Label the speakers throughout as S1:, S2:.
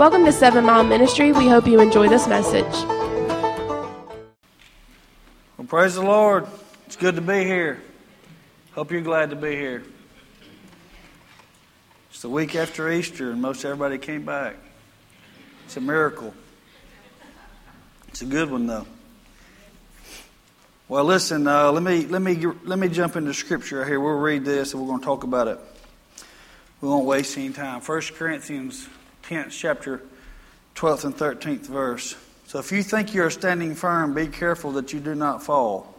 S1: Welcome to Seven Mile Ministry. We hope you enjoy this message.
S2: Well, praise the Lord. It's good to be here. Hope you're glad to be here. It's the week after Easter, and most everybody came back. It's a miracle. It's a good one, though. Well, listen. Uh, let me let me let me jump into Scripture here. We'll read this, and we're going to talk about it. We won't waste any time. First Corinthians 10th chapter, 12th and 13th verse. So if you think you are standing firm, be careful that you do not fall.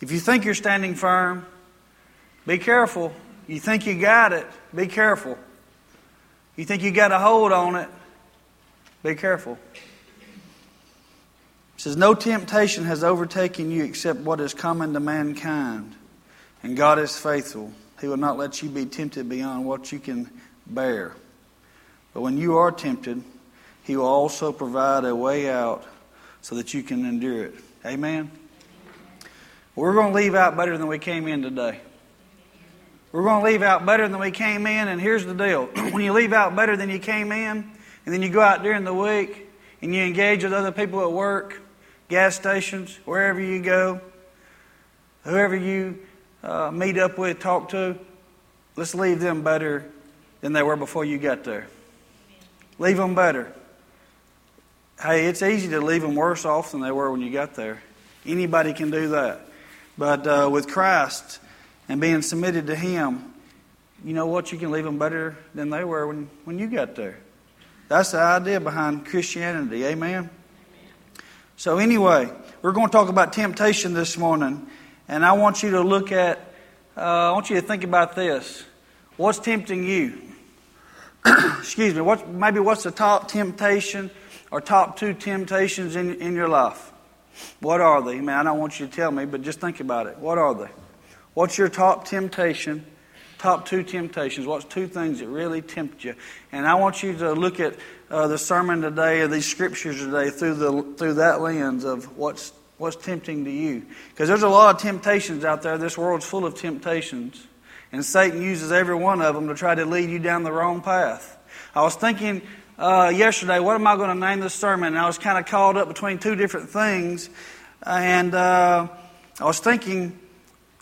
S2: If you think you're standing firm, be careful. You think you got it, be careful. You think you got a hold on it, be careful. It says, No temptation has overtaken you except what is common to mankind. And God is faithful. He will not let you be tempted beyond what you can bear. But when you are tempted, He will also provide a way out so that you can endure it. Amen? We're going to leave out better than we came in today. We're going to leave out better than we came in, and here's the deal. when you leave out better than you came in, and then you go out during the week and you engage with other people at work, gas stations, wherever you go, whoever you uh, meet up with, talk to, let's leave them better than they were before you got there. Leave them better. Hey, it's easy to leave them worse off than they were when you got there. Anybody can do that. But uh, with Christ and being submitted to Him, you know what? You can leave them better than they were when, when you got there. That's the idea behind Christianity. Amen? So, anyway, we're going to talk about temptation this morning. And I want you to look at, uh, I want you to think about this. What's tempting you? excuse me, what, maybe what's the top temptation or top two temptations in, in your life? What are they? I mean, I don't want you to tell me, but just think about it. What are they? What's your top temptation? Top two temptations. What's two things that really tempt you? And I want you to look at uh, the sermon today or these scriptures today through the through that lens of what's what's tempting to you. Because there's a lot of temptations out there. This world's full of temptations. And Satan uses every one of them to try to lead you down the wrong path. I was thinking uh, yesterday, what am I going to name this sermon? And I was kind of caught up between two different things. And uh, I was thinking,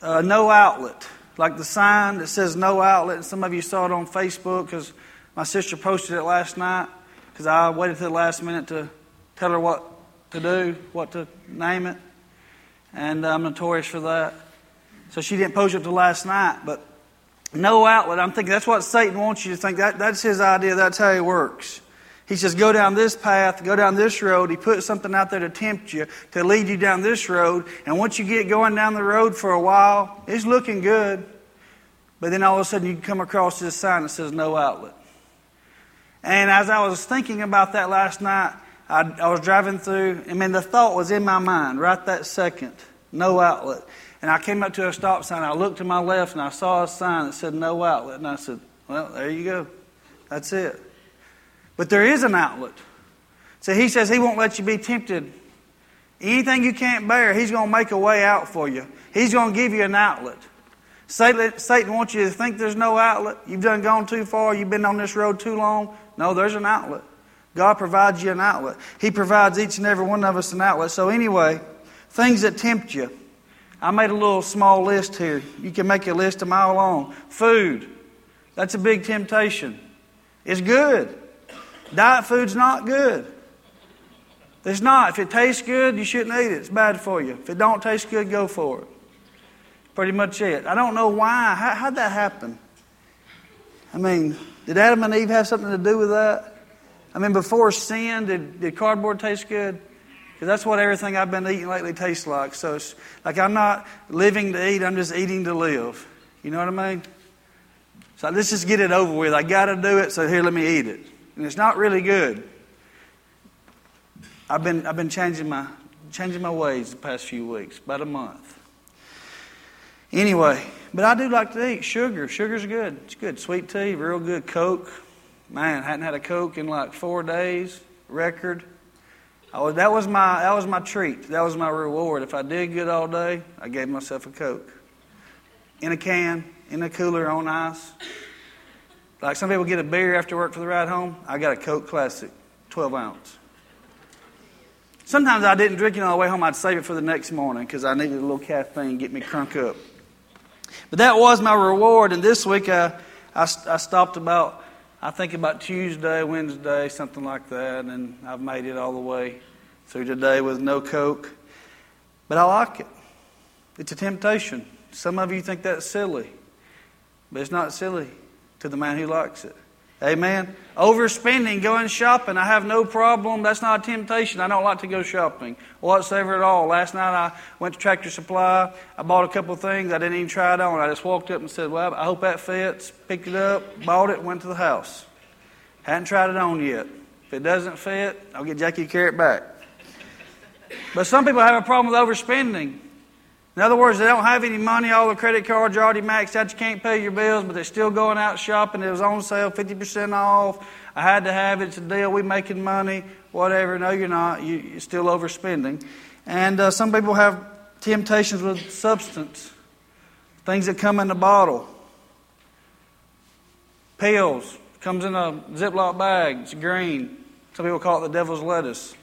S2: uh, no outlet. Like the sign that says no outlet. And some of you saw it on Facebook because my sister posted it last night because I waited to the last minute to tell her what to do, what to name it. And I'm notorious for that. So she didn't post it till last night, but no outlet. I'm thinking that's what Satan wants you to think. That, that's his idea. That's how he works. He says, go down this path, go down this road. He puts something out there to tempt you, to lead you down this road. And once you get going down the road for a while, it's looking good. But then all of a sudden you come across this sign that says no outlet. And as I was thinking about that last night, I, I was driving through. I mean, the thought was in my mind right that second no outlet. And I came up to a stop sign. I looked to my left and I saw a sign that said no outlet. And I said, well, there you go. That's it. But there is an outlet. So he says he won't let you be tempted. Anything you can't bear, he's going to make a way out for you. He's going to give you an outlet. Satan, wants you to think there's no outlet. You've done gone too far. You've been on this road too long. No, there's an outlet. God provides you an outlet. He provides each and every one of us an outlet. So, anyway, things that tempt you. I made a little small list here. You can make a list a mile long. Food. That's a big temptation. It's good. Diet food's not good. It's not. If it tastes good, you shouldn't eat it. It's bad for you. If it don't taste good, go for it. Pretty much it. I don't know why. How, how'd that happen? I mean, did Adam and Eve have something to do with that? I mean, before sin, did, did cardboard taste good? Because that's what everything I've been eating lately tastes like. So it's like I'm not living to eat, I'm just eating to live. You know what I mean? So let's just get it over with. I got to do it, so here, let me eat it. And it's not really good. I've been, I've been changing, my, changing my ways the past few weeks, about a month. Anyway, but I do like to eat sugar. Sugar's good. It's good. Sweet tea, real good. Coke. Man, hadn't had a Coke in like four days. Record. Was, that was my that was my treat. That was my reward. If I did good all day, I gave myself a Coke. In a can, in a cooler, on ice. Like some people get a beer after work for the ride home. I got a Coke Classic, 12 ounce. Sometimes I didn't drink it on the way home. I'd save it for the next morning because I needed a little caffeine, get me crunk up. But that was my reward. And this week I, I, I stopped about, I think about Tuesday, Wednesday, something like that. And I've made it all the way through today with no Coke. But I like it. It's a temptation. Some of you think that's silly, but it's not silly to the man who likes it. Amen. Overspending, going shopping, I have no problem. That's not a temptation. I don't like to go shopping whatsoever at all. Last night I went to Tractor Supply. I bought a couple of things. I didn't even try it on. I just walked up and said, Well, I hope that fits. Picked it up, bought it, went to the house. Hadn't tried it on yet. If it doesn't fit, I'll get Jackie to carry it back. But some people have a problem with overspending. In other words, they don't have any money. All the credit cards are already maxed out. You can't pay your bills, but they're still going out shopping. It was on sale, 50% off. I had to have it. It's a deal. We're making money, whatever. No, you're not. You, are still overspending. And uh, some people have temptations with substance, things that come in a bottle, pills. Comes in a Ziploc bag. It's green. Some people call it the devil's lettuce.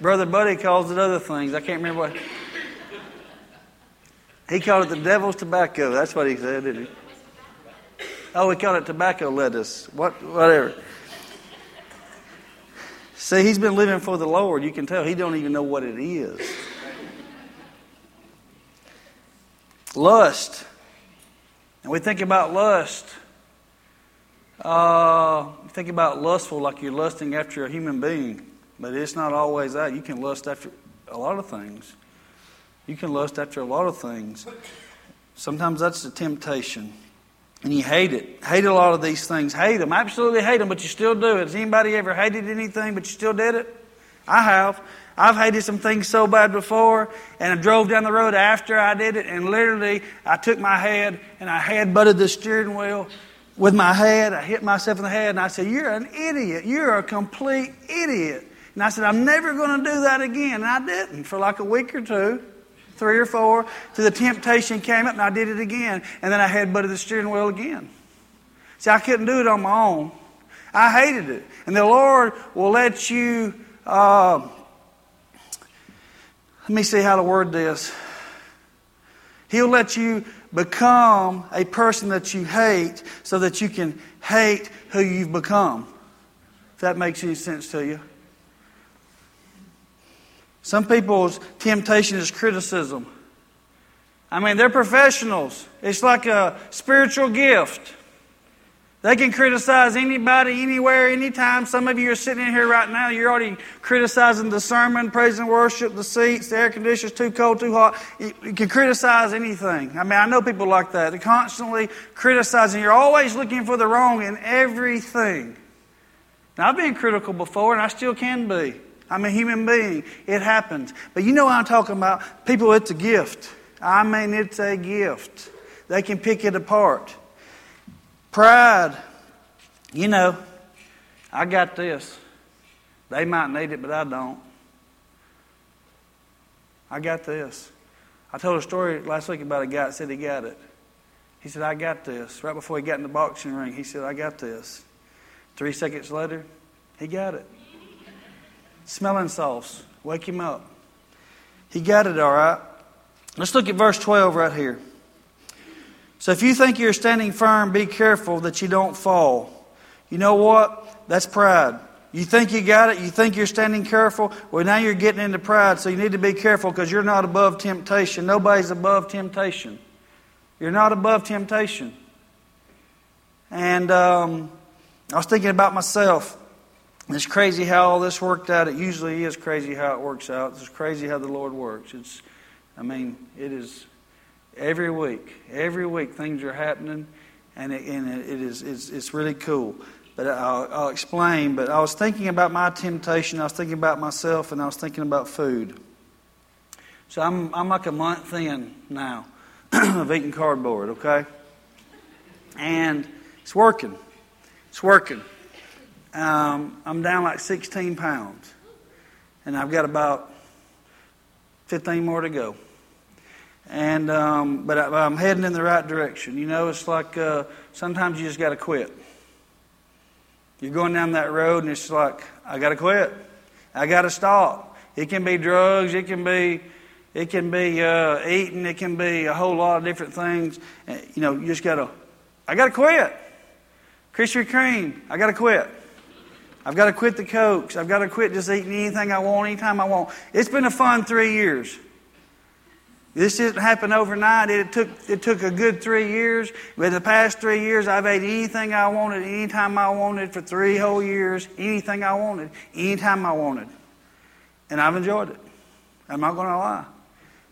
S2: Brother Buddy calls it other things. I can't remember what. He called it the devil's tobacco. That's what he said, didn't he? Oh, he called it tobacco lettuce. What, whatever. See, he's been living for the Lord. You can tell he don't even know what it is. Lust. And we think about lust. Uh, think about lustful like you're lusting after a human being. But it's not always that. You can lust after a lot of things. You can lust after a lot of things. Sometimes that's the temptation. And you hate it. Hate a lot of these things. Hate them. Absolutely hate them, but you still do it. Has anybody ever hated anything, but you still did it? I have. I've hated some things so bad before, and I drove down the road after I did it, and literally I took my head and I head butted the steering wheel with my head. I hit myself in the head, and I said, You're an idiot. You're a complete idiot. And I said, I'm never going to do that again. And I didn't for like a week or two, three or four, till the temptation came up and I did it again. And then I had butted the steering wheel again. See, I couldn't do it on my own. I hated it. And the Lord will let you, uh, let me see how to word this. He'll let you become a person that you hate so that you can hate who you've become. If that makes any sense to you. Some people's temptation is criticism. I mean, they're professionals. It's like a spiritual gift. They can criticize anybody, anywhere, anytime. Some of you are sitting in here right now, you're already criticizing the sermon, praise and worship, the seats, the air conditioner's too cold, too hot. You can criticize anything. I mean, I know people like that. They're constantly criticizing. You're always looking for the wrong in everything. Now, I've been critical before, and I still can be. I'm a human being. It happens. But you know what I'm talking about? People, it's a gift. I mean, it's a gift. They can pick it apart. Pride. You know, I got this. They might need it, but I don't. I got this. I told a story last week about a guy that said he got it. He said, I got this. Right before he got in the boxing ring, he said, I got this. Three seconds later, he got it smelling salts. Wake him up. He got it all right. Let's look at verse 12 right here. So if you think you're standing firm, be careful that you don't fall. You know what? That's pride. You think you got it, you think you're standing careful. Well, now you're getting into pride, so you need to be careful because you're not above temptation. Nobody's above temptation. You're not above temptation. And um, I was thinking about myself. It's crazy how all this worked out. It usually is crazy how it works out. It's crazy how the Lord works. It's, I mean, it is every week. Every week things are happening, and it, and it is it's, it's really cool. But I'll, I'll explain. But I was thinking about my temptation. I was thinking about myself, and I was thinking about food. So I'm I'm like a month in now of eating cardboard. Okay, and it's working. It's working um, I'm down like 16 pounds. And I've got about 15 more to go. And um, but I, am heading in the right direction. You know, it's like uh, sometimes you just got to quit. You're going down that road, and it's like I got to quit. I got to stop. It can be drugs. It can be it can be uh, eating. It can be a whole lot of different things. You know, you just got to. I got to quit. Krispy Kreme. I got to quit. I've got to quit the cokes. I've got to quit just eating anything I want, anytime I want. It's been a fun three years. This didn't happen overnight. It took, it took a good three years. But the past three years, I've ate anything I wanted, anytime I wanted for three whole years, anything I wanted, anytime I wanted. And I've enjoyed it. I'm not going to lie.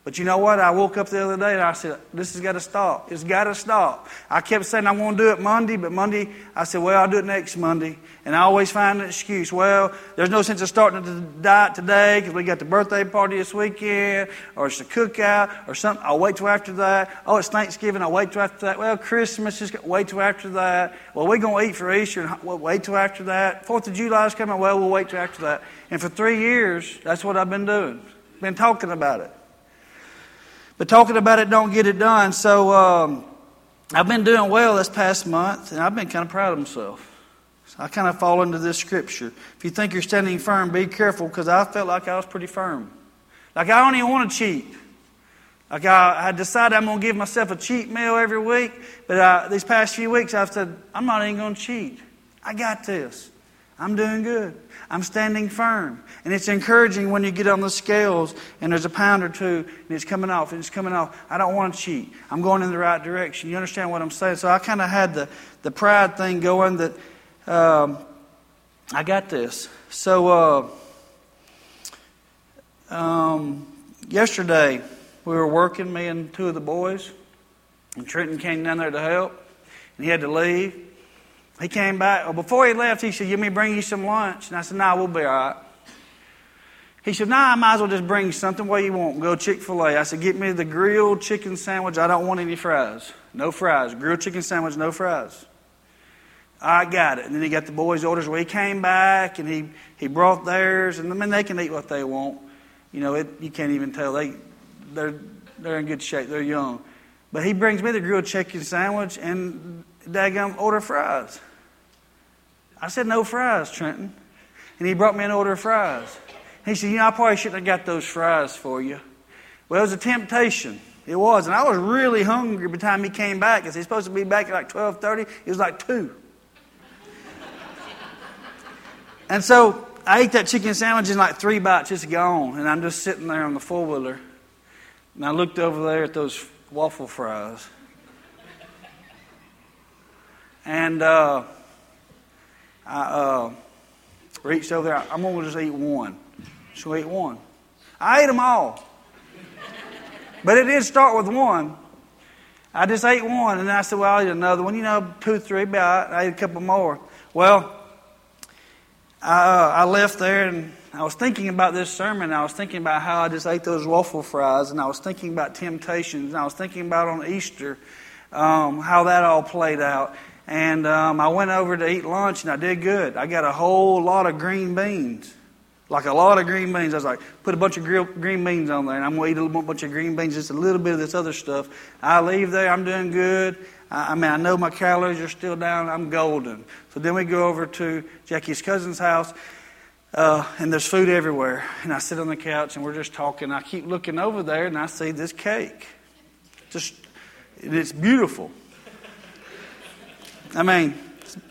S2: But you know what? I woke up the other day and I said, This has got to stop. It's got to stop. I kept saying I'm going to do it Monday, but Monday, I said, Well, I'll do it next Monday. And I always find an excuse. Well, there's no sense of starting the diet today because we got the birthday party this weekend, or it's a cookout, or something. I'll wait till after that. Oh, it's Thanksgiving. I'll wait till after that. Well, Christmas, just wait till after that. Well, we're going to eat for Easter, and we'll wait till after that. Fourth of July is coming. Well, we'll wait till after that. And for three years, that's what I've been doing. Been talking about it. But talking about it don't get it done. So um, I've been doing well this past month, and I've been kind of proud of myself. So I kind of fall into this scripture. If you think you're standing firm, be careful, because I felt like I was pretty firm. Like I don't even want to cheat. Like I, I decided I'm going to give myself a cheat meal every week, but uh, these past few weeks I've said, I'm not even going to cheat. I got this. I'm doing good. I'm standing firm. And it's encouraging when you get on the scales and there's a pound or two and it's coming off and it's coming off. I don't want to cheat. I'm going in the right direction. You understand what I'm saying? So I kind of had the, the pride thing going that um, I got this. So uh, um, yesterday we were working, me and two of the boys, and Trenton came down there to help, and he had to leave. He came back. Well, before he left, he said, "Let me bring you some lunch." And I said, "No, nah, we'll be all right." He said, "Nah, I might as well just bring you something. What you want? Go Chick Fil A." I said, "Get me the grilled chicken sandwich. I don't want any fries. No fries. Grilled chicken sandwich, no fries." I got it. And then he got the boys' orders. Well, he came back and he, he brought theirs. And I mean, they can eat what they want. You know, it, you can't even tell. They, they're, they're in good shape. They're young. But he brings me the grilled chicken sandwich and daggum order fries. I said, no fries, Trenton. And he brought me an order of fries. He said, you know, I probably shouldn't have got those fries for you. Well, it was a temptation. It was. And I was really hungry by the time he came back. Because he's supposed to be back at like 1230. It was like 2. and so I ate that chicken sandwich in like three bites, just gone. And I'm just sitting there on the four-wheeler. And I looked over there at those waffle fries. And uh, I uh, reached over there. I'm going to just eat one. So I ate one. I ate them all. But it did start with one. I just ate one, and I said, Well, I'll eat another one. You know, two, three, about. I ate a couple more. Well, I, uh, I left there, and I was thinking about this sermon. I was thinking about how I just ate those waffle fries, and I was thinking about temptations, and I was thinking about on Easter um, how that all played out. And um, I went over to eat lunch and I did good. I got a whole lot of green beans. Like a lot of green beans. I was like, put a bunch of green beans on there and I'm going to eat a bunch of green beans, just a little bit of this other stuff. I leave there, I'm doing good. I, I mean, I know my calories are still down. I'm golden. So then we go over to Jackie's cousin's house. Uh, and there's food everywhere. And I sit on the couch and we're just talking. I keep looking over there and I see this cake. Just, it's beautiful. I mean,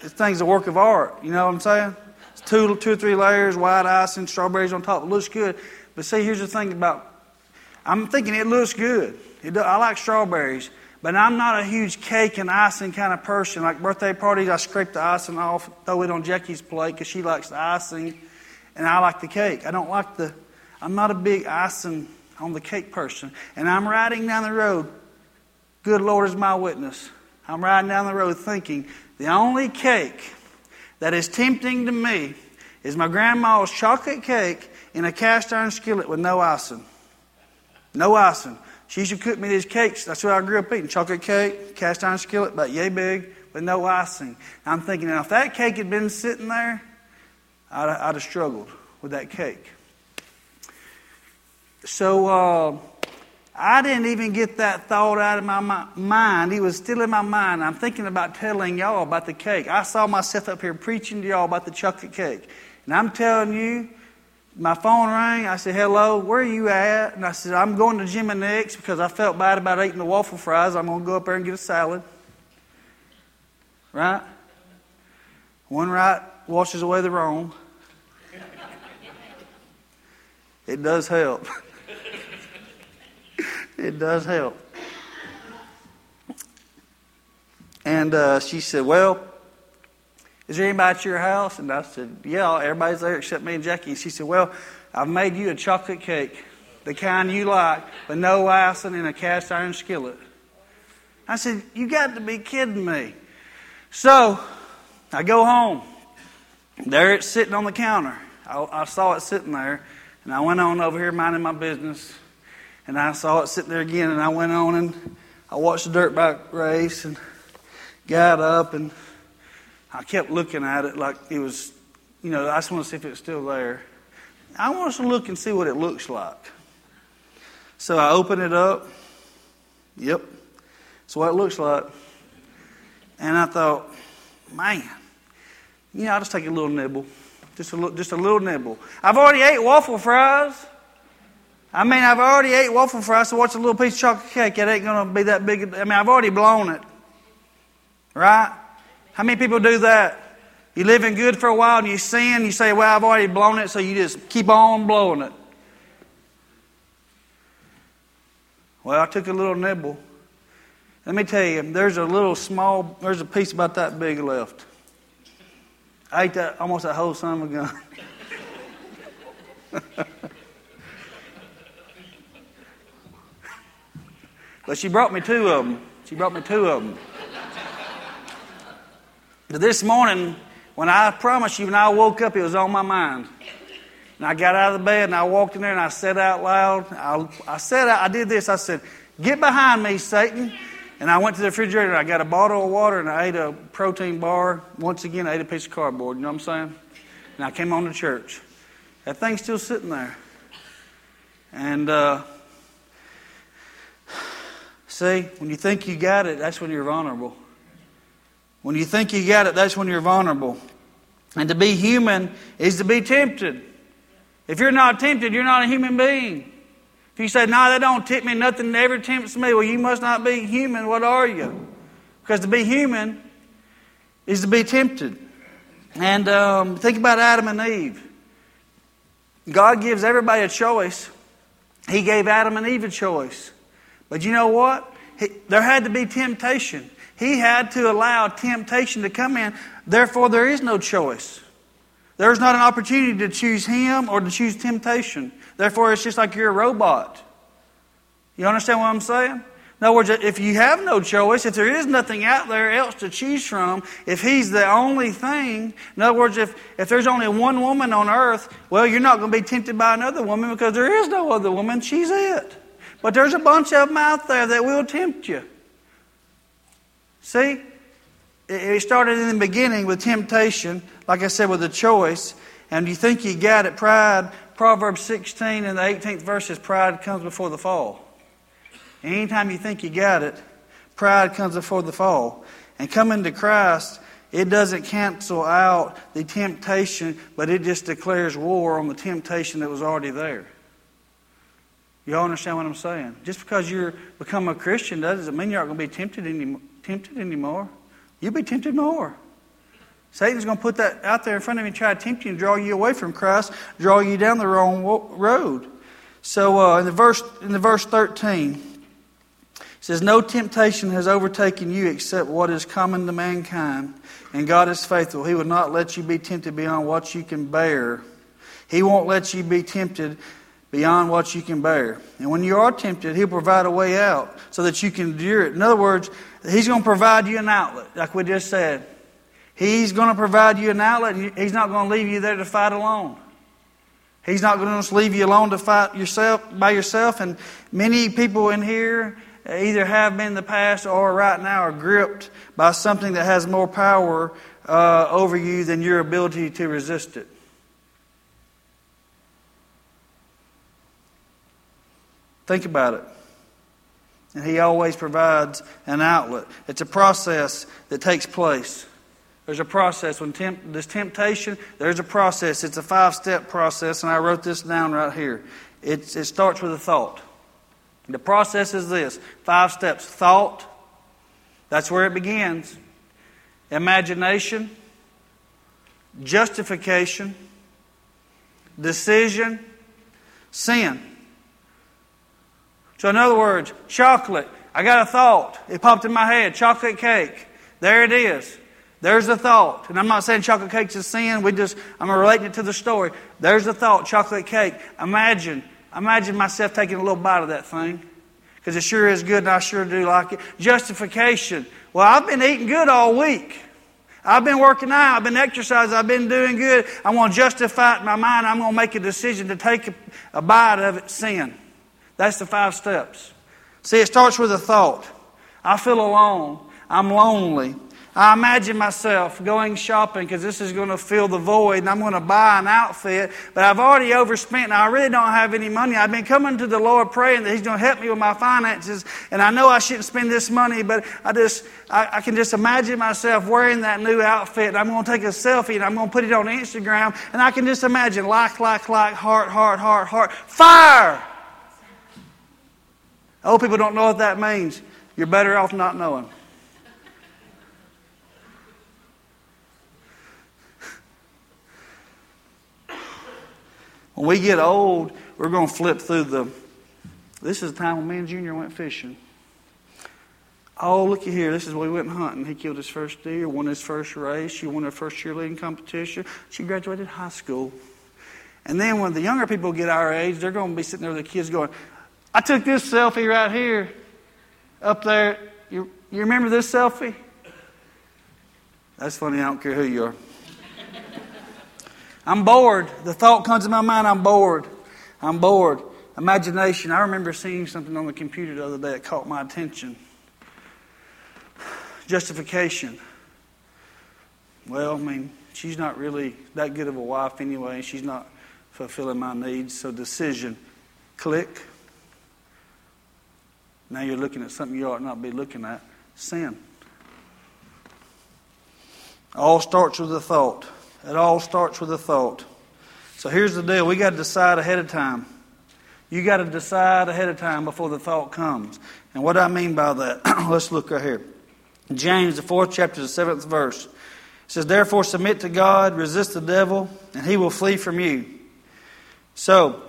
S2: this thing's a work of art. You know what I'm saying? It's two, two or three layers, white icing, strawberries on top. It looks good. But see, here's the thing about I'm thinking it looks good. It, I like strawberries, but I'm not a huge cake and icing kind of person. Like birthday parties, I scrape the icing off, throw it on Jackie's plate because she likes the icing, and I like the cake. I don't like the. I'm not a big icing on the cake person. And I'm riding down the road. Good Lord is my witness. I'm riding down the road thinking the only cake that is tempting to me is my grandma's chocolate cake in a cast iron skillet with no icing. No icing. She used to cook me these cakes. That's what I grew up eating. Chocolate cake, cast iron skillet, about yay big, with no icing. I'm thinking, now if that cake had been sitting there, I'd, I'd have struggled with that cake. So uh, I didn't even get that thought out of my mind. It was still in my mind. I'm thinking about telling y'all about the cake. I saw myself up here preaching to y'all about the chocolate cake. And I'm telling you, my phone rang. I said, Hello, where are you at? And I said, I'm going to Jim and Nick's because I felt bad about eating the waffle fries. I'm going to go up there and get a salad. Right? One right washes away the wrong. It does help. it does help. And uh, she said, Well, is there anybody at your house? And I said, Yeah, everybody's there except me and Jackie. And she said, Well, I've made you a chocolate cake, the kind you like, but no icing in a cast iron skillet. I said, You got to be kidding me. So I go home. There it's sitting on the counter. I, I saw it sitting there. And I went on over here minding my business. And I saw it sitting there again. And I went on and I watched the dirt bike race and got up and I kept looking at it like it was, you know, I just want to see if it's still there. I want to look and see what it looks like. So I open it up. Yep. That's what it looks like. And I thought, man, you know, I'll just take a little nibble. Just a, little, just a little nibble. I've already ate waffle fries. I mean, I've already ate waffle fries, so what's a little piece of chocolate cake? It ain't going to be that big. I mean, I've already blown it. Right? How many people do that? You living good for a while and you sin, you say, Well, I've already blown it, so you just keep on blowing it. Well, I took a little nibble. Let me tell you, there's a little small, there's a piece about that big left. I ate that almost that whole son of a gun. but she brought me two of them. She brought me two of them. But this morning, when I promise you, when I woke up, it was on my mind. And I got out of the bed and I walked in there and I said out loud, I, I said, I did this. I said, Get behind me, Satan. And I went to the refrigerator and I got a bottle of water and I ate a protein bar. Once again, I ate a piece of cardboard. You know what I'm saying? And I came on to church. That thing's still sitting there. And uh, see, when you think you got it, that's when you're vulnerable. When you think you got it, that's when you're vulnerable. And to be human is to be tempted. If you're not tempted, you're not a human being. If you say, No, that don't tempt me, nothing ever tempts me, well, you must not be human. What are you? Because to be human is to be tempted. And um, think about Adam and Eve. God gives everybody a choice. He gave Adam and Eve a choice. But you know what? He, there had to be temptation. He had to allow temptation to come in. Therefore, there is no choice. There's not an opportunity to choose him or to choose temptation. Therefore, it's just like you're a robot. You understand what I'm saying? In other words, if you have no choice, if there is nothing out there else to choose from, if He's the only thing, in other words, if, if there's only one woman on earth, well, you're not going to be tempted by another woman because there is no other woman. She's it. But there's a bunch of them out there that will tempt you. See? It started in the beginning with temptation, like I said, with a choice. And you think you got it, pride. Proverbs 16 and the 18th verse says, Pride comes before the fall. Anytime you think you got it, pride comes before the fall. And coming to Christ, it doesn't cancel out the temptation, but it just declares war on the temptation that was already there. You all understand what I'm saying? Just because you're become a Christian doesn't mean you aren't going to be tempted, any, tempted anymore. You'll be tempted more. Satan's going to put that out there in front of you and try to tempt you and draw you away from Christ, draw you down the wrong road. So uh, in the verse in the verse 13, it says, "No temptation has overtaken you except what is common to mankind, and God is faithful. He will not let you be tempted beyond what you can bear. He won't let you be tempted beyond what you can bear. And when you are tempted, He'll provide a way out so that you can endure it. In other words, He's going to provide you an outlet, like we just said. He's going to provide you an outlet. And he's not going to leave you there to fight alone. He's not going to just leave you alone to fight yourself by yourself. And many people in here either have been in the past or right now are gripped by something that has more power uh, over you than your ability to resist it. Think about it. and He always provides an outlet. It's a process that takes place. There's a process. When temp- this temptation, there's a process. It's a five step process, and I wrote this down right here. It's, it starts with a thought. The process is this five steps thought, that's where it begins. Imagination, justification, decision, sin. So, in other words, chocolate. I got a thought. It popped in my head. Chocolate cake. There it is. There's the thought. And I'm not saying chocolate cake's a sin. We just, I'm relating it to the story. There's the thought, chocolate cake. Imagine, imagine myself taking a little bite of that thing. Because it sure is good and I sure do like it. Justification. Well, I've been eating good all week. I've been working out. I've been exercising. I've been doing good. I want to justify it in my mind. I'm going to make a decision to take a, a bite of it, sin. That's the five steps. See, it starts with a thought. I feel alone. I'm lonely. I imagine myself going shopping because this is going to fill the void and I'm going to buy an outfit, but I've already overspent and I really don't have any money. I've been coming to the Lord praying that He's going to help me with my finances and I know I shouldn't spend this money, but I just, I, I can just imagine myself wearing that new outfit and I'm going to take a selfie and I'm going to put it on Instagram and I can just imagine like, like, like, heart, heart, heart, heart, fire! Old people don't know what that means. You're better off not knowing. When we get old, we're going to flip through the. This is the time when me and Junior went fishing. Oh, looky here. This is when we went hunting. He killed his first deer, won his first race. She won her first cheerleading competition. She graduated high school. And then when the younger people get our age, they're going to be sitting there with the kids going, I took this selfie right here, up there. You, you remember this selfie? That's funny. I don't care who you are. I'm bored. The thought comes to my mind, I'm bored. I'm bored. Imagination. I remember seeing something on the computer the other day that caught my attention. Justification. Well, I mean, she's not really that good of a wife anyway. She's not fulfilling my needs. So, decision. Click. Now you're looking at something you ought not be looking at. Sin. All starts with a thought. It all starts with a thought. So here's the deal we got to decide ahead of time. You got to decide ahead of time before the thought comes. And what I mean by that, let's look right here. James, the fourth chapter, the seventh verse. It says, Therefore submit to God, resist the devil, and he will flee from you. So,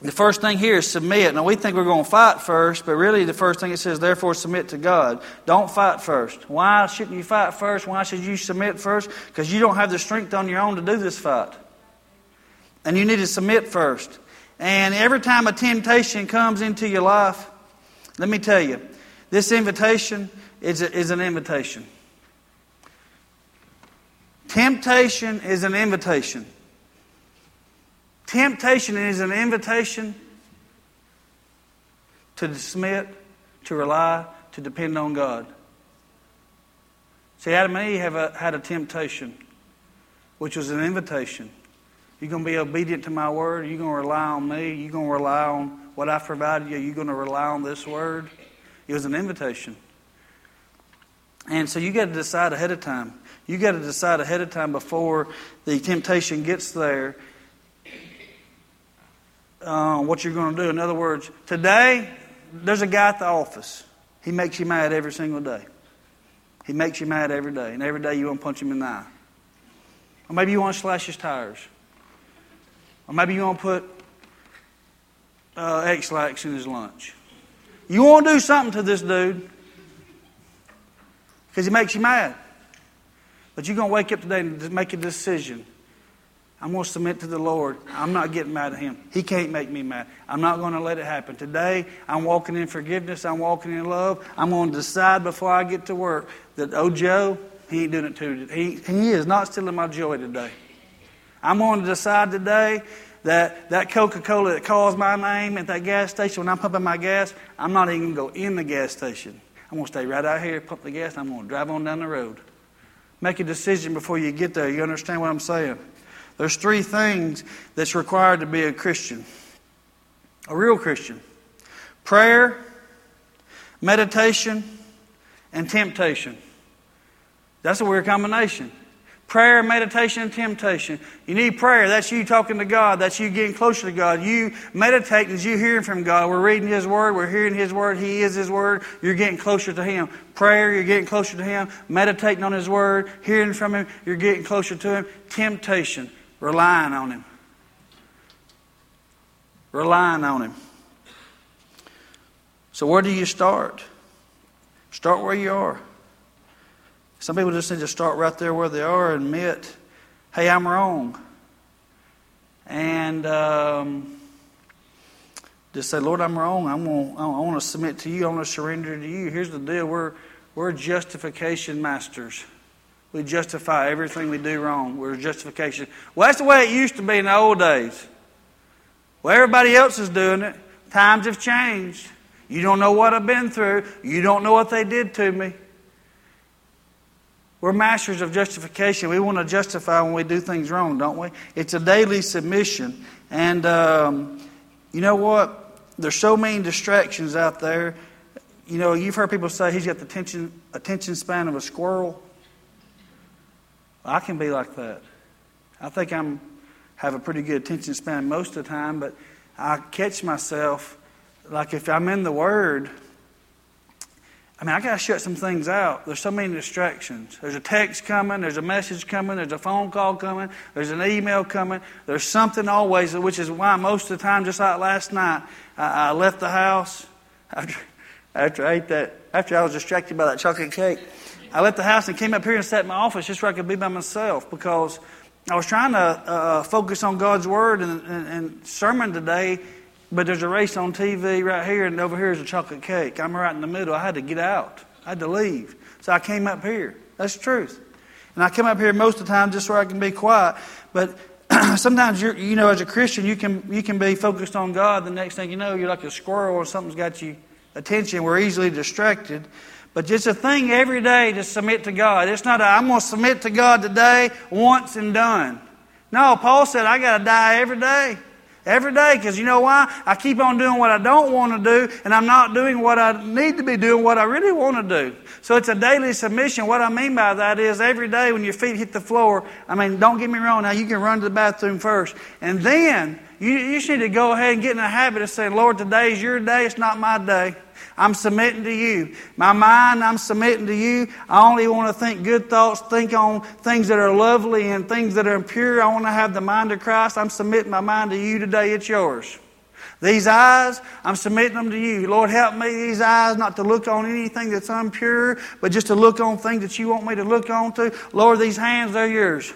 S2: the first thing here is submit. Now, we think we're going to fight first, but really the first thing it says, therefore, submit to God. Don't fight first. Why shouldn't you fight first? Why should you submit first? Because you don't have the strength on your own to do this fight. And you need to submit first. And every time a temptation comes into your life, let me tell you, this invitation is, a, is an invitation. Temptation is an invitation. Temptation is an invitation to submit, to rely, to depend on God. See, Adam and Eve have a, had a temptation, which was an invitation. You're going to be obedient to my word. You're going to rely on me. You're going to rely on what I've provided you. You're going to rely on this word. It was an invitation. And so you got to decide ahead of time. You got to decide ahead of time before the temptation gets there uh, what you're going to do. In other words, today, there's a guy at the office. He makes you mad every single day. He makes you mad every day, and every day you want to punch him in the eye. Or maybe you want to slash his tires. Or maybe you want to put uh, Ex-Lax in his lunch. You want to do something to this dude because he makes you mad. But you're going to wake up today and make a decision. I'm going to submit to the Lord. I'm not getting mad at Him. He can't make me mad. I'm not going to let it happen. Today, I'm walking in forgiveness. I'm walking in love. I'm going to decide before I get to work that, oh, Joe, he ain't doing it too. He, he is not stealing my joy today. I'm going to decide today that that Coca Cola that calls my name at that gas station when I'm pumping my gas, I'm not even going to go in the gas station. I'm going to stay right out here, pump the gas, and I'm going to drive on down the road. Make a decision before you get there. You understand what I'm saying? There's three things that's required to be a Christian, a real Christian prayer, meditation, and temptation. That's a weird combination. Prayer, meditation, and temptation. You need prayer. That's you talking to God. That's you getting closer to God. You meditating is you hearing from God. We're reading His Word. We're hearing His Word. He is His Word. You're getting closer to Him. Prayer, you're getting closer to Him. Meditating on His Word, hearing from Him, you're getting closer to Him. Temptation, relying on Him. Relying on Him. So, where do you start? Start where you are. Some people just need to start right there where they are and admit, hey, I'm wrong. And um, just say, Lord, I'm wrong. I'm gonna, I want to submit to you. I want to surrender to you. Here's the deal we're, we're justification masters. We justify everything we do wrong. We're justification. Well, that's the way it used to be in the old days. Well, everybody else is doing it. Times have changed. You don't know what I've been through. You don't know what they did to me. We're masters of justification. We want to justify when we do things wrong, don't we? It's a daily submission. And um, you know what? There's so many distractions out there. You know, you've heard people say he's got the attention, attention span of a squirrel. I can be like that. I think I'm have a pretty good attention span most of the time, but I catch myself like if I'm in the Word I mean, I got to shut some things out. There's so many distractions. There's a text coming, there's a message coming, there's a phone call coming, there's an email coming. There's something always, which is why most of the time, just like last night, I, I left the house after, after I ate that, after I was distracted by that chocolate cake. I left the house and came up here and sat in my office just where I could be by myself because I was trying to uh, focus on God's Word and, and, and sermon today but there's a race on TV right here, and over here is a chocolate cake. I'm right in the middle. I had to get out. I had to leave. So I came up here. That's the truth. And I come up here most of the time just so I can be quiet. But sometimes you're, you know, as a Christian, you can you can be focused on God. The next thing you know, you're like a squirrel or something's got you attention. We're easily distracted. But it's a thing every day to submit to God. It's not I'm going to submit to God today, once and done. No, Paul said I got to die every day. Every day, because you know why? I keep on doing what I don't want to do, and I'm not doing what I need to be doing, what I really want to do. So it's a daily submission. What I mean by that is every day when your feet hit the floor, I mean, don't get me wrong, now you can run to the bathroom first. And then you, you just need to go ahead and get in the habit of saying, Lord, today's your day, it's not my day. I'm submitting to you. My mind, I'm submitting to you. I only want to think good thoughts, think on things that are lovely and things that are pure. I want to have the mind of Christ. I'm submitting my mind to you today. It's yours. These eyes, I'm submitting them to you. Lord, help me, these eyes, not to look on anything that's impure, but just to look on things that you want me to look on to. Lord, these hands, they're yours.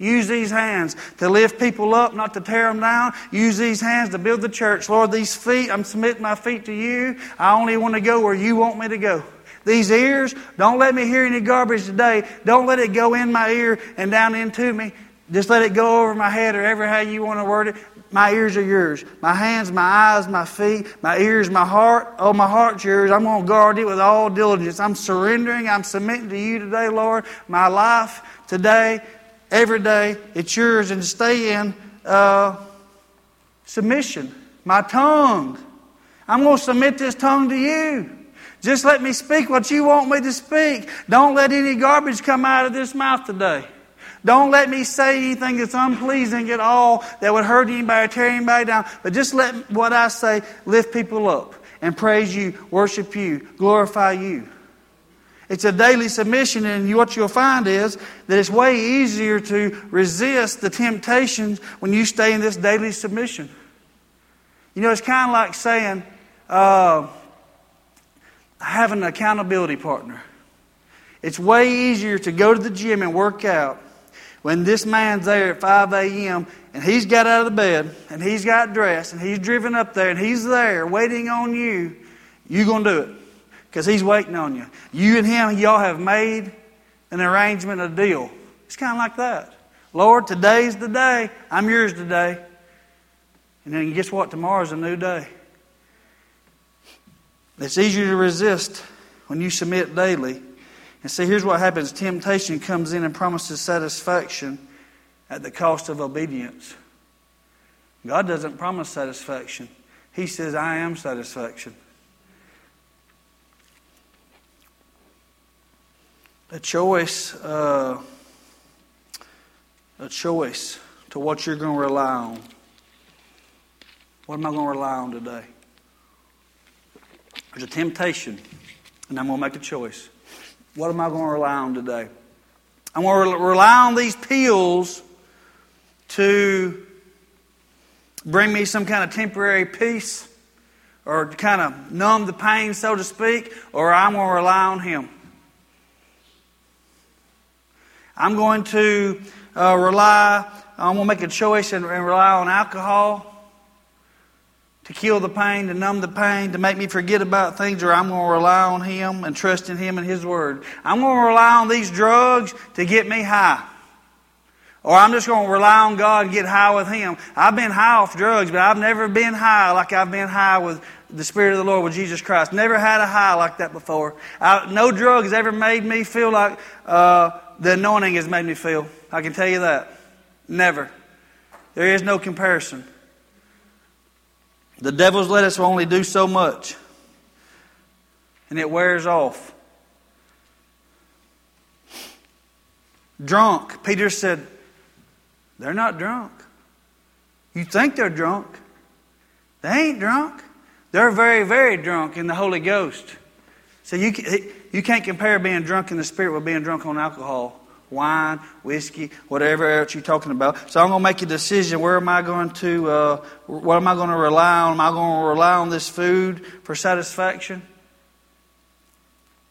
S2: Use these hands to lift people up, not to tear them down. Use these hands to build the church. Lord, these feet, I'm submitting my feet to you. I only want to go where you want me to go. These ears, don't let me hear any garbage today. Don't let it go in my ear and down into me. Just let it go over my head or ever how you want to word it. My ears are yours. My hands, my eyes, my feet, my ears, my heart. Oh, my heart's yours. I'm going to guard it with all diligence. I'm surrendering. I'm submitting to you today, Lord. My life today, every day. It's yours and stay in uh, submission. My tongue. I'm going to submit this tongue to you. Just let me speak what you want me to speak. Don't let any garbage come out of this mouth today. Don't let me say anything that's unpleasing at all that would hurt anybody or tear anybody down. But just let what I say lift people up and praise you, worship you, glorify you. It's a daily submission, and what you'll find is that it's way easier to resist the temptations when you stay in this daily submission. You know, it's kind of like saying, uh, have an accountability partner. It's way easier to go to the gym and work out when this man's there at 5 a.m. and he's got out of the bed and he's got dressed and he's driven up there and he's there waiting on you. You're going to do it because he's waiting on you. You and him, y'all have made an arrangement, a deal. It's kind of like that. Lord, today's the day. I'm yours today. And then guess what? Tomorrow's a new day. It's easier to resist when you submit daily. And see, here's what happens temptation comes in and promises satisfaction at the cost of obedience. God doesn't promise satisfaction, He says, I am satisfaction. A choice, uh, a choice to what you're going to rely on. What am I going to rely on today? There's a temptation, and I'm going to make a choice. What am I going to rely on today? I'm going to rely on these pills to bring me some kind of temporary peace or to kind of numb the pain, so to speak, or I'm going to rely on Him. I'm going to uh, rely, I'm going to make a choice and, and rely on alcohol to kill the pain, to numb the pain, to make me forget about things, or I'm going to rely on Him and trust in Him and His Word. I'm going to rely on these drugs to get me high. Or I'm just going to rely on God and get high with Him. I've been high off drugs, but I've never been high like I've been high with the Spirit of the Lord, with Jesus Christ. Never had a high like that before. I, no drug has ever made me feel like uh, the anointing has made me feel. I can tell you that. Never. There is no comparison. The devil's lettuce will only do so much, and it wears off. Drunk, Peter said, they're not drunk. You think they're drunk. They ain't drunk. They're very, very drunk in the Holy Ghost. So you, you can't compare being drunk in the Spirit with being drunk on alcohol wine, whiskey, whatever else you're talking about. So I'm going to make a decision. Where am I going to, uh, what am I going to rely on? Am I going to rely on this food for satisfaction?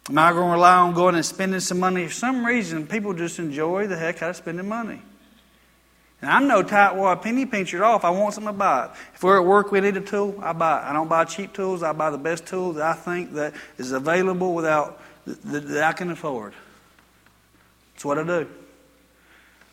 S2: Am I going to rely on going and spending some money? For some reason, people just enjoy the heck out of spending money. And I'm no tightwad penny pincher off. I want something to buy it. If we're at work, we need a tool, I buy it. I don't buy cheap tools. I buy the best tools that I think that is available without that, that I can afford. That's what I do.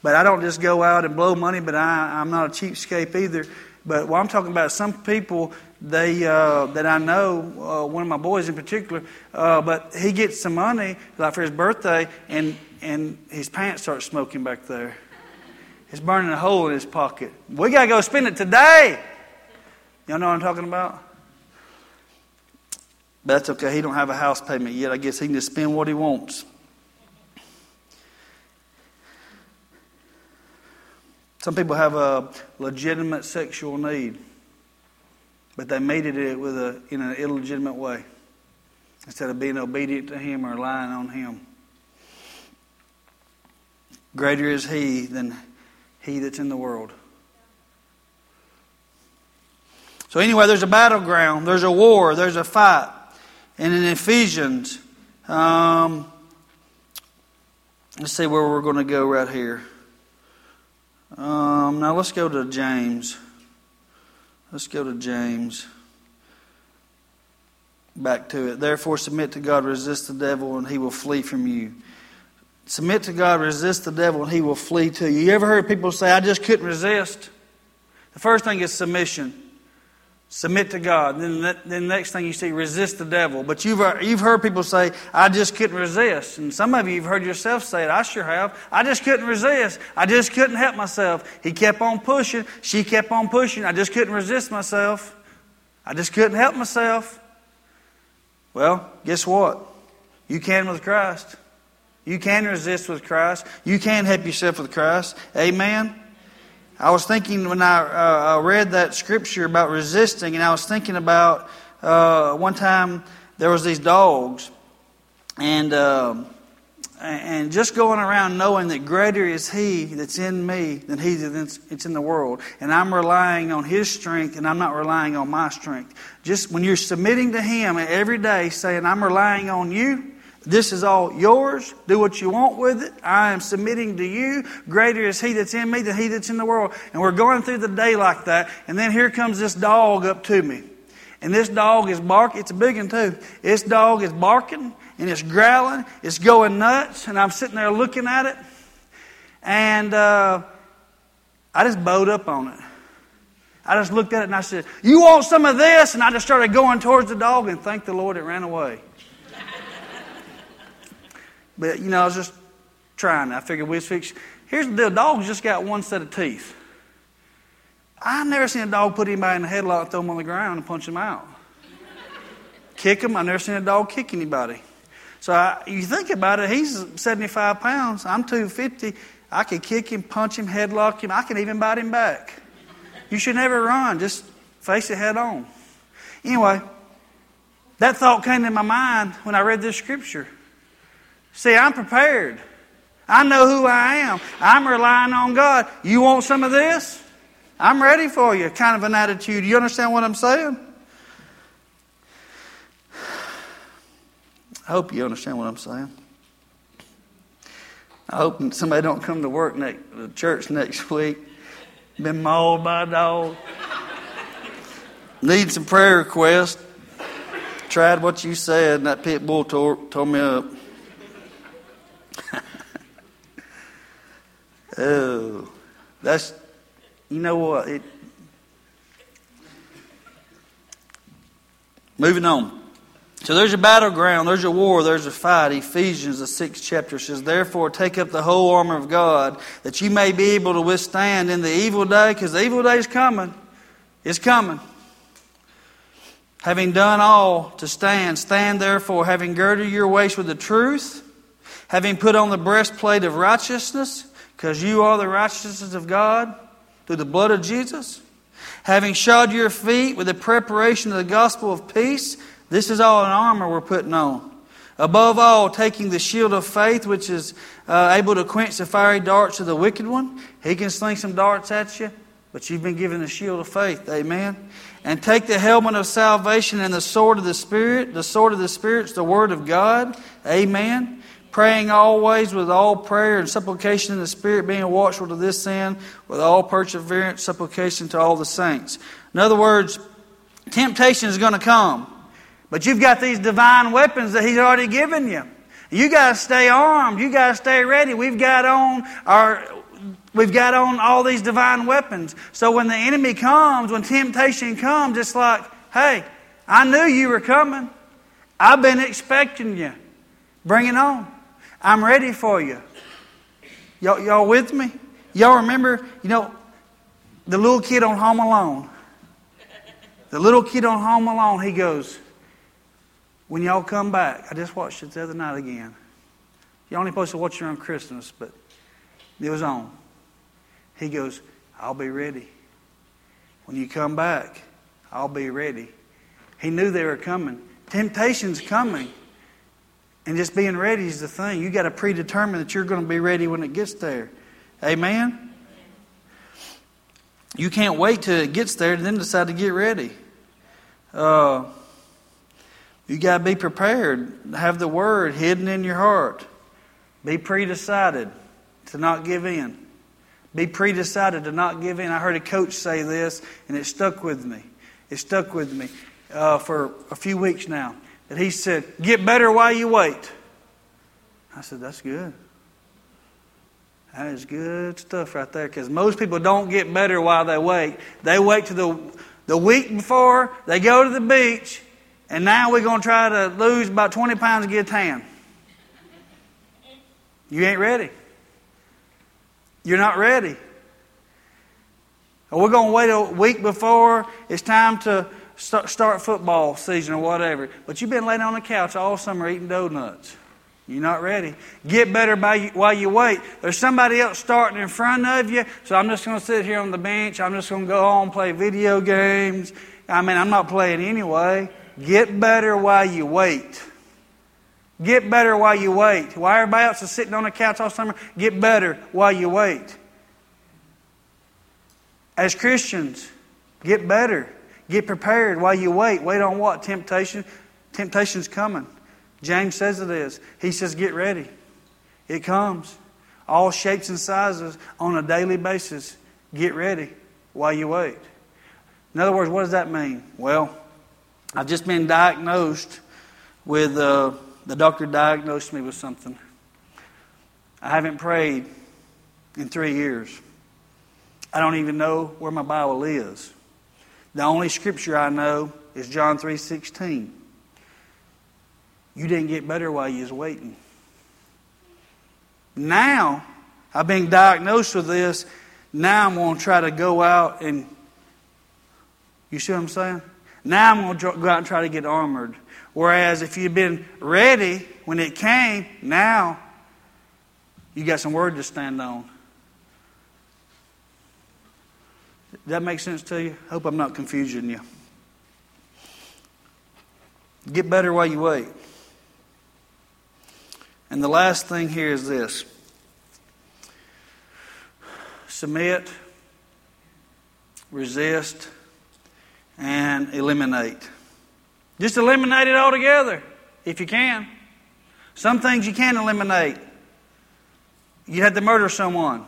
S2: But I don't just go out and blow money, but I, I'm not a cheapskate either. But what I'm talking about, some people they uh, that I know, uh, one of my boys in particular, uh, but he gets some money like for his birthday, and and his pants start smoking back there. It's burning a hole in his pocket. We got to go spend it today. Y'all know what I'm talking about? But that's okay. He don't have a house payment yet. I guess he can just spend what he wants. Some people have a legitimate sexual need, but they meet it with a, in an illegitimate way instead of being obedient to Him or relying on Him. Greater is He than he that's in the world. So, anyway, there's a battleground, there's a war, there's a fight. And in Ephesians, um, let's see where we're going to go right here. Um, now, let's go to James. Let's go to James. Back to it. Therefore, submit to God, resist the devil, and he will flee from you. Submit to God, resist the devil, and he will flee to you. You ever heard people say, I just couldn't resist? The first thing is submission. Submit to God. Then, then the next thing you see, resist the devil. But you've, uh, you've heard people say, I just couldn't resist. And some of you have heard yourself say it. I sure have. I just couldn't resist. I just couldn't help myself. He kept on pushing. She kept on pushing. I just couldn't resist myself. I just couldn't help myself. Well, guess what? You can with Christ. You can resist with Christ. You can help yourself with Christ. Amen. I was thinking when I uh, read that scripture about resisting, and I was thinking about uh, one time there was these dogs, and uh, and just going around knowing that greater is He that's in me than He that's in the world, and I'm relying on His strength, and I'm not relying on my strength. Just when you're submitting to Him every day, saying, "I'm relying on You." This is all yours. Do what you want with it. I am submitting to you. Greater is He that's in me than He that's in the world. And we're going through the day like that. And then here comes this dog up to me. And this dog is barking. It's a big one, too. This dog is barking and it's growling. It's going nuts. And I'm sitting there looking at it. And uh, I just bowed up on it. I just looked at it and I said, You want some of this? And I just started going towards the dog and thank the Lord it ran away. But, you know, I was just trying. I figured we'd fix. Here's the deal dogs just got one set of teeth. I've never seen a dog put anybody in a headlock, throw them on the ground, and punch them out. kick them. I've never seen a dog kick anybody. So I, you think about it, he's 75 pounds. I'm 250. I could kick him, punch him, headlock him. I can even bite him back. You should never run. Just face it head on. Anyway, that thought came to my mind when I read this scripture. See, I'm prepared. I know who I am. I'm relying on God. You want some of this? I'm ready for you, kind of an attitude. You understand what I'm saying? I hope you understand what I'm saying. I hope somebody don't come to work next the church next week. Been mauled by a dog. Need some prayer requests. Tried what you said, and that pit bull tore, tore me up. Oh, that's you know what? It, moving on. So there's a battleground, there's a war, there's a fight. Ephesians, the sixth chapter says, Therefore, take up the whole armor of God, that you may be able to withstand in the evil day, because the evil day is coming. It's coming. Having done all to stand, stand therefore, having girded your waist with the truth, having put on the breastplate of righteousness, because you are the righteousness of God through the blood of Jesus, having shod your feet with the preparation of the gospel of peace. This is all an armor we're putting on. Above all, taking the shield of faith, which is uh, able to quench the fiery darts of the wicked one. He can sling some darts at you, but you've been given the shield of faith. Amen. And take the helmet of salvation and the sword of the Spirit. The sword of the Spirit is the Word of God. Amen praying always with all prayer and supplication in the Spirit, being watchful to this end, with all perseverance, supplication to all the saints. In other words, temptation is going to come, but you've got these divine weapons that He's already given you. You got to stay armed. You got to stay ready. We've got on our We've got on all these divine weapons. So when the enemy comes, when temptation comes, it's like, hey, I knew you were coming. I've been expecting you. Bring it on. I'm ready for you. Y'all, y'all with me? Y'all remember, you know, the little kid on Home Alone? The little kid on Home Alone, he goes, When y'all come back, I just watched it the other night again. You're only supposed to watch it on Christmas, but it was on. He goes, I'll be ready. When you come back, I'll be ready. He knew they were coming. Temptation's coming. And just being ready is the thing. You got to predetermine that you're going to be ready when it gets there. Amen? You can't wait till it gets there and then decide to get ready. Uh, you got to be prepared. Have the word hidden in your heart. Be predecided to not give in. Be predecided to not give in. I heard a coach say this, and it stuck with me. It stuck with me uh, for a few weeks now that he said, Get better while you wait. I said, That's good. That is good stuff right there because most people don't get better while they wait. They wait to the, the week before, they go to the beach, and now we're going to try to lose about 20 pounds to get a tan. You ain't ready. You're not ready. Or we're going to wait a week before it's time to start football season or whatever, but you've been laying on the couch all summer eating donuts. You're not ready. Get better by, while you wait. There's somebody else starting in front of you, so I'm just going to sit here on the bench. I'm just going to go home play video games. I mean, I'm not playing anyway. Get better while you wait. Get better while you wait. While everybody else is sitting on the couch all summer, get better while you wait. As Christians, get better. Get prepared while you wait. Wait on what? Temptation. Temptation's coming. James says it is. He says, get ready. It comes. All shapes and sizes on a daily basis. Get ready while you wait. In other words, what does that mean? Well, I've just been diagnosed with, uh, the doctor diagnosed me with something. I haven't prayed in three years. I don't even know where my Bible is. The only scripture I know is John 3:16. You didn't get better while you was waiting. Now, I've been diagnosed with this. Now I'm going to try to go out and, you see what I'm saying? Now I'm going to go out and try to get armored. Whereas if you'd been ready when it came, now you got some word to stand on. Does that make sense to you? Hope I'm not confusing you. Get better while you wait. And the last thing here is this submit, resist, and eliminate. Just eliminate it altogether if you can. Some things you can't eliminate. You had to murder someone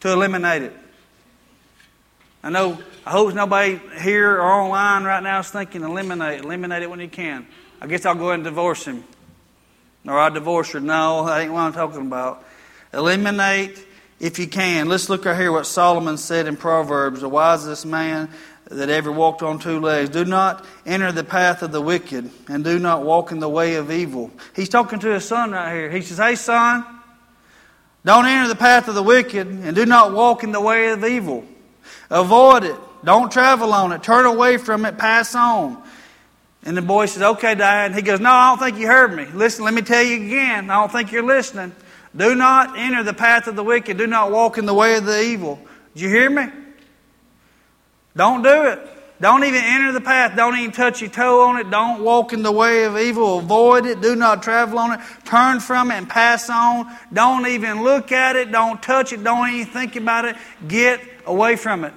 S2: to eliminate it. I know, I hope nobody here or online right now is thinking eliminate, eliminate it when you can. I guess I'll go ahead and divorce him. Or I'll divorce her. No, that ain't what I'm talking about. Eliminate if you can. Let's look right here what Solomon said in Proverbs. The wisest man that ever walked on two legs. Do not enter the path of the wicked, and do not walk in the way of evil. He's talking to his son right here. He says, Hey, son, don't enter the path of the wicked, and do not walk in the way of evil. Avoid it. Don't travel on it. Turn away from it. Pass on. And the boy says, Okay, Dad. He goes, No, I don't think you heard me. Listen, let me tell you again. I don't think you're listening. Do not enter the path of the wicked. Do not walk in the way of the evil. Did you hear me? Don't do it. Don't even enter the path. Don't even touch your toe on it. Don't walk in the way of evil. Avoid it. Do not travel on it. Turn from it and pass on. Don't even look at it. Don't touch it. Don't even think about it. Get away from it.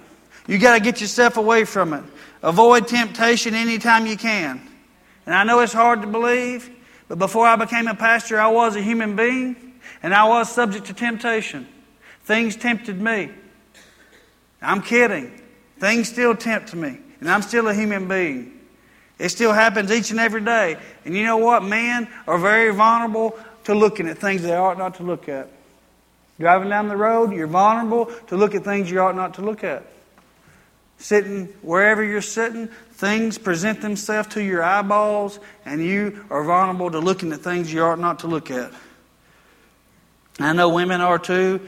S2: You got to get yourself away from it. Avoid temptation anytime you can. And I know it's hard to believe, but before I became a pastor, I was a human being and I was subject to temptation. Things tempted me. I'm kidding. Things still tempt me, and I'm still a human being. It still happens each and every day. And you know what? Men are very vulnerable to looking at things they ought not to look at. Driving down the road, you're vulnerable to look at things you ought not to look at. Sitting wherever you're sitting, things present themselves to your eyeballs, and you are vulnerable to looking at things you ought not to look at. I know women are too,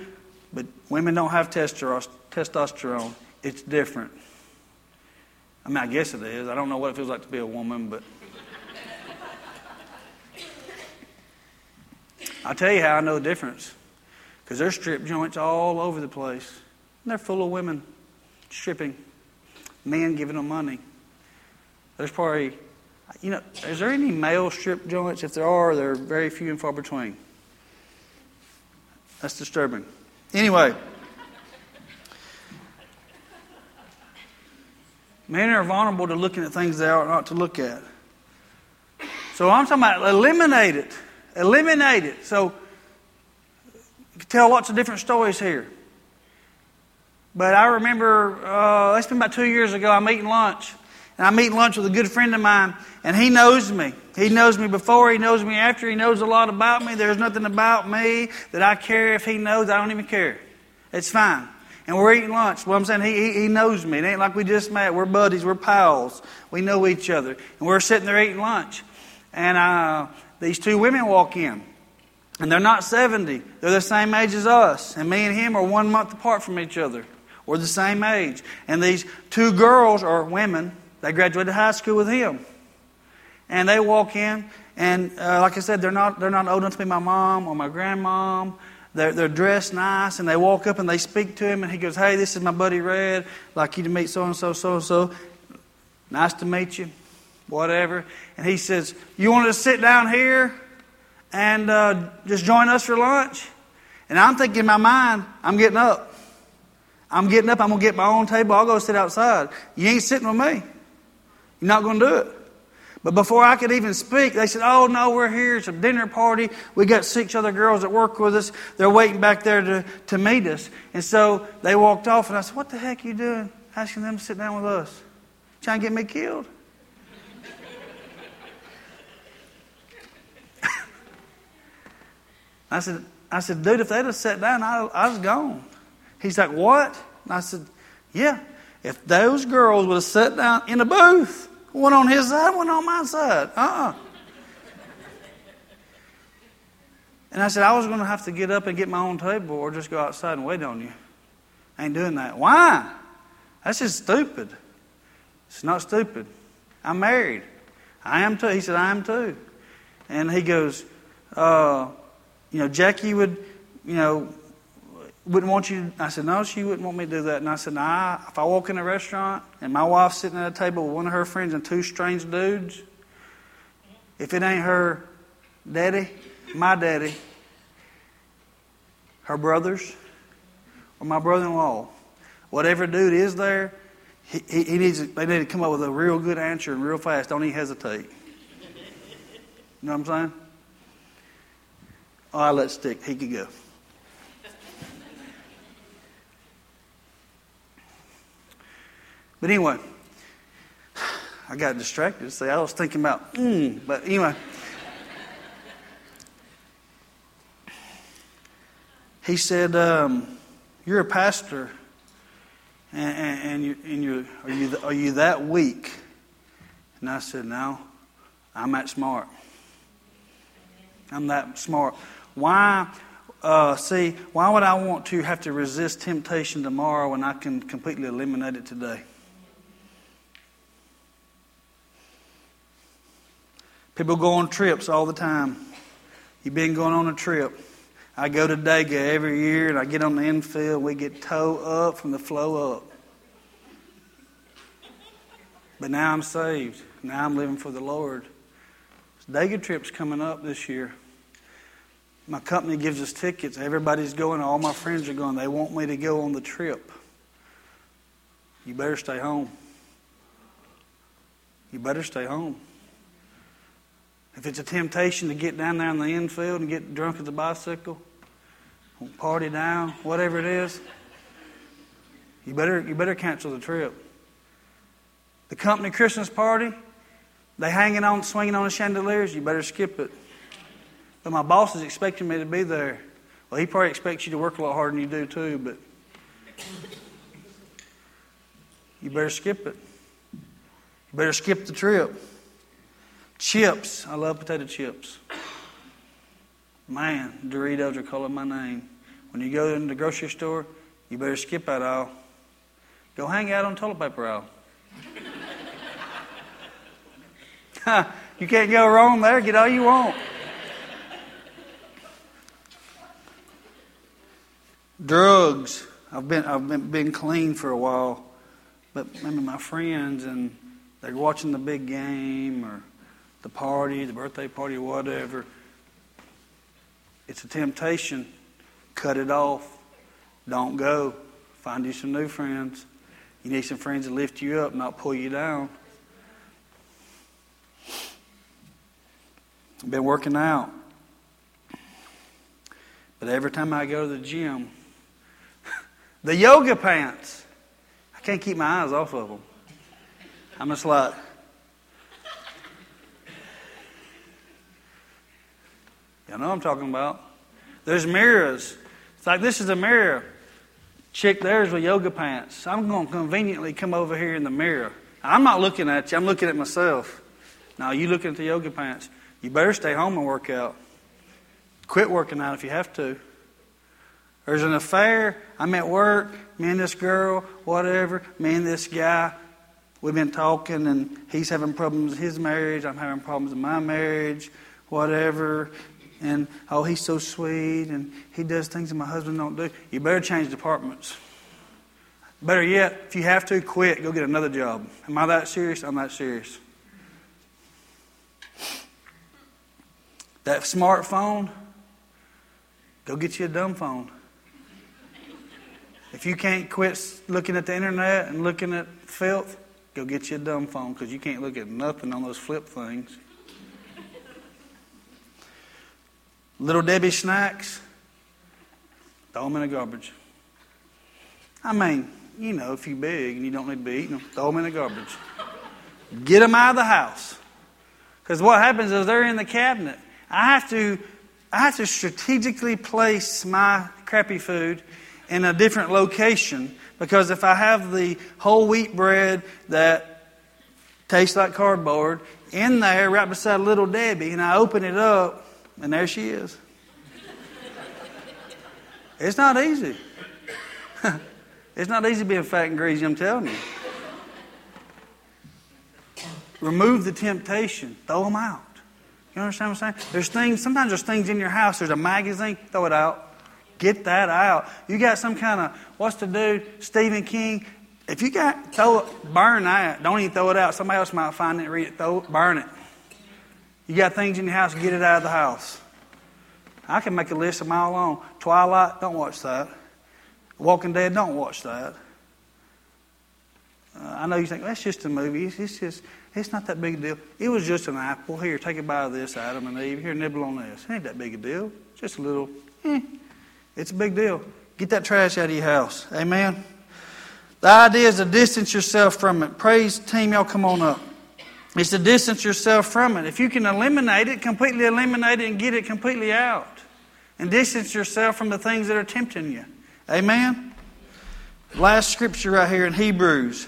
S2: but women don't have testosterone. It's different. I mean, I guess it is. I don't know what it feels like to be a woman, but. I'll tell you how I know the difference. Because there's strip joints all over the place. And they're full of women stripping, men giving them money. There's probably, you know, is there any male strip joints? If there are, they're very few and far between. That's disturbing. Anyway. Men are vulnerable to looking at things they ought not to look at. So I'm talking about eliminate it. Eliminate it. So you can tell lots of different stories here. But I remember, uh, it's been about two years ago, I'm eating lunch. And I'm eating lunch with a good friend of mine, and he knows me. He knows me before, he knows me after, he knows a lot about me. There's nothing about me that I care if he knows. I don't even care. It's fine and we're eating lunch. Well, I'm saying he, he knows me. It ain't like we just met. We're buddies. We're pals. We know each other. And we're sitting there eating lunch. And uh, these two women walk in. And they're not 70. They're the same age as us. And me and him are one month apart from each other. We're the same age. And these two girls, or women, they graduated high school with him. And they walk in, and uh, like I said, they're not, they're not old enough to be my mom or my grandmom. They're, they're dressed nice and they walk up and they speak to him and he goes, Hey, this is my buddy Red. Like you to meet so and so, so and so. Nice to meet you. Whatever. And he says, You want to sit down here and uh, just join us for lunch? And I'm thinking in my mind, I'm getting up. I'm getting up. I'm going to get my own table. I'll go sit outside. You ain't sitting with me. You're not going to do it. But before I could even speak, they said, Oh, no, we're here. It's a dinner party. We got six other girls that work with us. They're waiting back there to, to meet us. And so they walked off, and I said, What the heck are you doing? Asking them to sit down with us. Trying to get me killed? I said, I said, dude, if they'd have sat down, I, I was gone. He's like, what? And I said, yeah. If those girls would have sat down in a booth, one on his side, one on my side. Uh uh-uh. And I said, I was going to have to get up and get my own table or just go outside and wait on you. I ain't doing that. Why? That's just stupid. It's not stupid. I'm married. I am too. He said, I am too. And he goes, uh, you know, Jackie would, you know, wouldn't want you. I said, no, she wouldn't want me to do that. And I said, nah, if I walk in a restaurant and my wife's sitting at a table with one of her friends and two strange dudes, if it ain't her daddy, my daddy, her brothers, or my brother-in-law, whatever dude is there, he, he, he needs. They need to come up with a real good answer and real fast. Don't even hesitate. You know what I'm saying? All right, let's stick. He could go. But anyway, I got distracted. See, I was thinking about, mm, but anyway. He said, um, You're a pastor, and, and, you, and you, are, you, are you that weak? And I said, No, I'm that smart. I'm that smart. Why? Uh, see, why would I want to have to resist temptation tomorrow when I can completely eliminate it today? People go on trips all the time. You've been going on a trip. I go to Dega every year and I get on the infield. We get toe up from the flow up. But now I'm saved. Now I'm living for the Lord. Dega trip's coming up this year. My company gives us tickets. Everybody's going. All my friends are going. They want me to go on the trip. You better stay home. You better stay home. If it's a temptation to get down there in the infield and get drunk at the bicycle, party down, whatever it is, you better, you better cancel the trip. The company Christmas party, they hanging on, swinging on the chandeliers, you better skip it. But my boss is expecting me to be there. Well, he probably expects you to work a lot harder than you do too, but you better skip it. You better skip the trip. Chips. I love potato chips. Man, Doritos are calling my name. When you go into the grocery store, you better skip that aisle. Go hang out on toilet paper aisle. you can't go wrong there. Get all you want. Drugs. I've been I've been, been clean for a while, but maybe my friends and they're watching the big game or the party, the birthday party, whatever. It's a temptation. Cut it off. Don't go. Find you some new friends. You need some friends to lift you up, not pull you down. I've been working out. But every time I go to the gym, the yoga pants, I can't keep my eyes off of them. I'm just like, Y'all know I'm talking about. There's mirrors. It's like this is a mirror. Chick there's with yoga pants. I'm going to conveniently come over here in the mirror. I'm not looking at you, I'm looking at myself. Now, you looking at the yoga pants. You better stay home and work out. Quit working out if you have to. There's an affair. I'm at work. Me and this girl, whatever. Me and this guy. We've been talking, and he's having problems in his marriage. I'm having problems in my marriage. Whatever and oh, he's so sweet, and he does things that my husband don't do. You better change departments. Better yet, if you have to, quit. Go get another job. Am I that serious? I'm that serious. That smartphone, go get you a dumb phone. If you can't quit looking at the internet and looking at filth, go get you a dumb phone because you can't look at nothing on those flip things. Little Debbie snacks, throw them in the garbage. I mean, you know, if you're big and you don't need to be eating them, throw them in the garbage. Get them out of the house. Because what happens is they're in the cabinet. I have to, I have to strategically place my crappy food in a different location because if I have the whole wheat bread that tastes like cardboard in there right beside little Debbie and I open it up and there she is. It's not easy. it's not easy being fat and greasy, I'm telling you. remove the temptation, throw them out. You understand what I'm saying? There's things, sometimes there's things in your house, there's a magazine, throw it out. Get that out. You got some kind of, what's the dude, Stephen King? If you got, throw it, burn that. Don't even throw it out. Somebody else might find it, read it, throw it, burn it. You got things in your house, get it out of the house. I can make a list a mile long. Twilight, don't watch that. Walking Dead, don't watch that. Uh, I know you think that's just a movie. It's, it's, just it's not that big a deal. It was just an apple. Here, take a bite of this, Adam and Eve. Here, nibble on this. It ain't that big a deal. Just a little. Eh, it's a big deal. Get that trash out of your house. Amen. The idea is to distance yourself from it. Praise team, y'all come on up. It's to distance yourself from it. If you can eliminate it, completely eliminate it and get it completely out. And distance yourself from the things that are tempting you. Amen? Last scripture right here in Hebrews.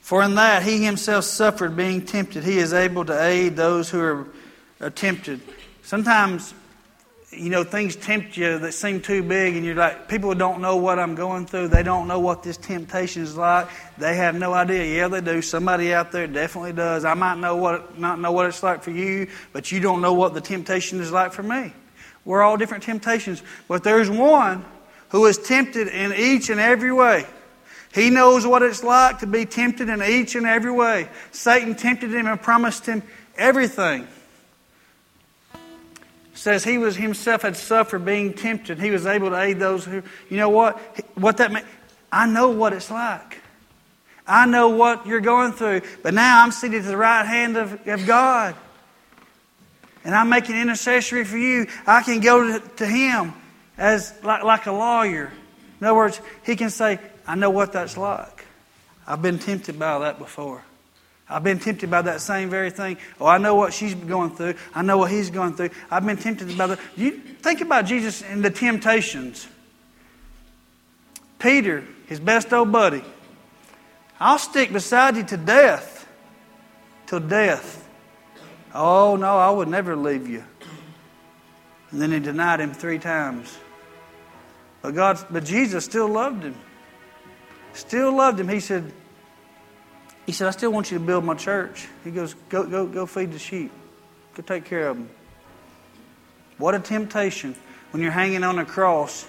S2: For in that he himself suffered being tempted, he is able to aid those who are tempted. Sometimes you know, things tempt you that seem too big, and you're like, people don't know what I'm going through. They don't know what this temptation is like. They have no idea. Yeah, they do. Somebody out there definitely does. I might know what not know what it's like for you, but you don't know what the temptation is like for me. We're all different temptations, but there's one who is tempted in each and every way. He knows what it's like to be tempted in each and every way. Satan tempted him and promised him everything says he was himself had suffered being tempted. He was able to aid those who, you know what? What that means? I know what it's like. I know what you're going through. But now I'm seated at the right hand of, of God. And I'm making intercessory for you. I can go to, to him as like, like a lawyer. In other words, he can say, I know what that's like. I've been tempted by that before. I've been tempted by that same very thing. Oh, I know what she's going through. I know what he's going through. I've been tempted by the. You think about Jesus and the temptations. Peter, his best old buddy. I'll stick beside you to death. Till death. Oh, no, I would never leave you. And then he denied him three times. But God, but Jesus still loved him. Still loved him. He said, he said, I still want you to build my church. He goes, Go, go, go feed the sheep. Go take care of them. What a temptation when you're hanging on a cross.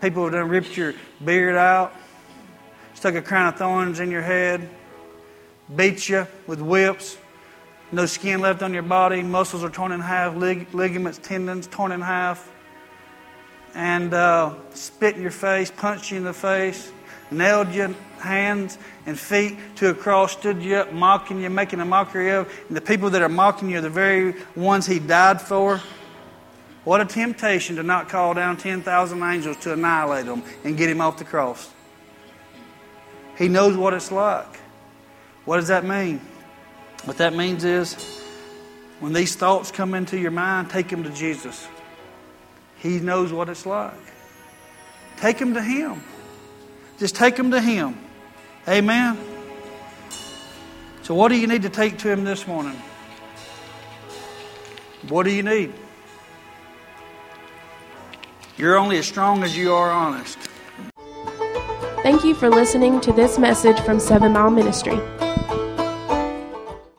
S2: People have done ripped your beard out, stuck a crown of thorns in your head, beat you with whips, no skin left on your body, muscles are torn in half, lig- ligaments, tendons torn in half, and uh, spit in your face, punched you in the face, nailed your hands and feet to a cross, stood you up, mocking you, making a mockery of. And the people that are mocking you are the very ones he died for. What a temptation to not call down 10,000 angels to annihilate him and get him off the cross. He knows what it's like. What does that mean? What that means is when these thoughts come into your mind, take them to Jesus. He knows what it's like. Take them to Him. Just take them to Him. Amen. So, what do you need to take to Him this morning? What do you need? You're only as strong as you are honest.
S1: Thank you for listening to this message from Seven Mile Ministry.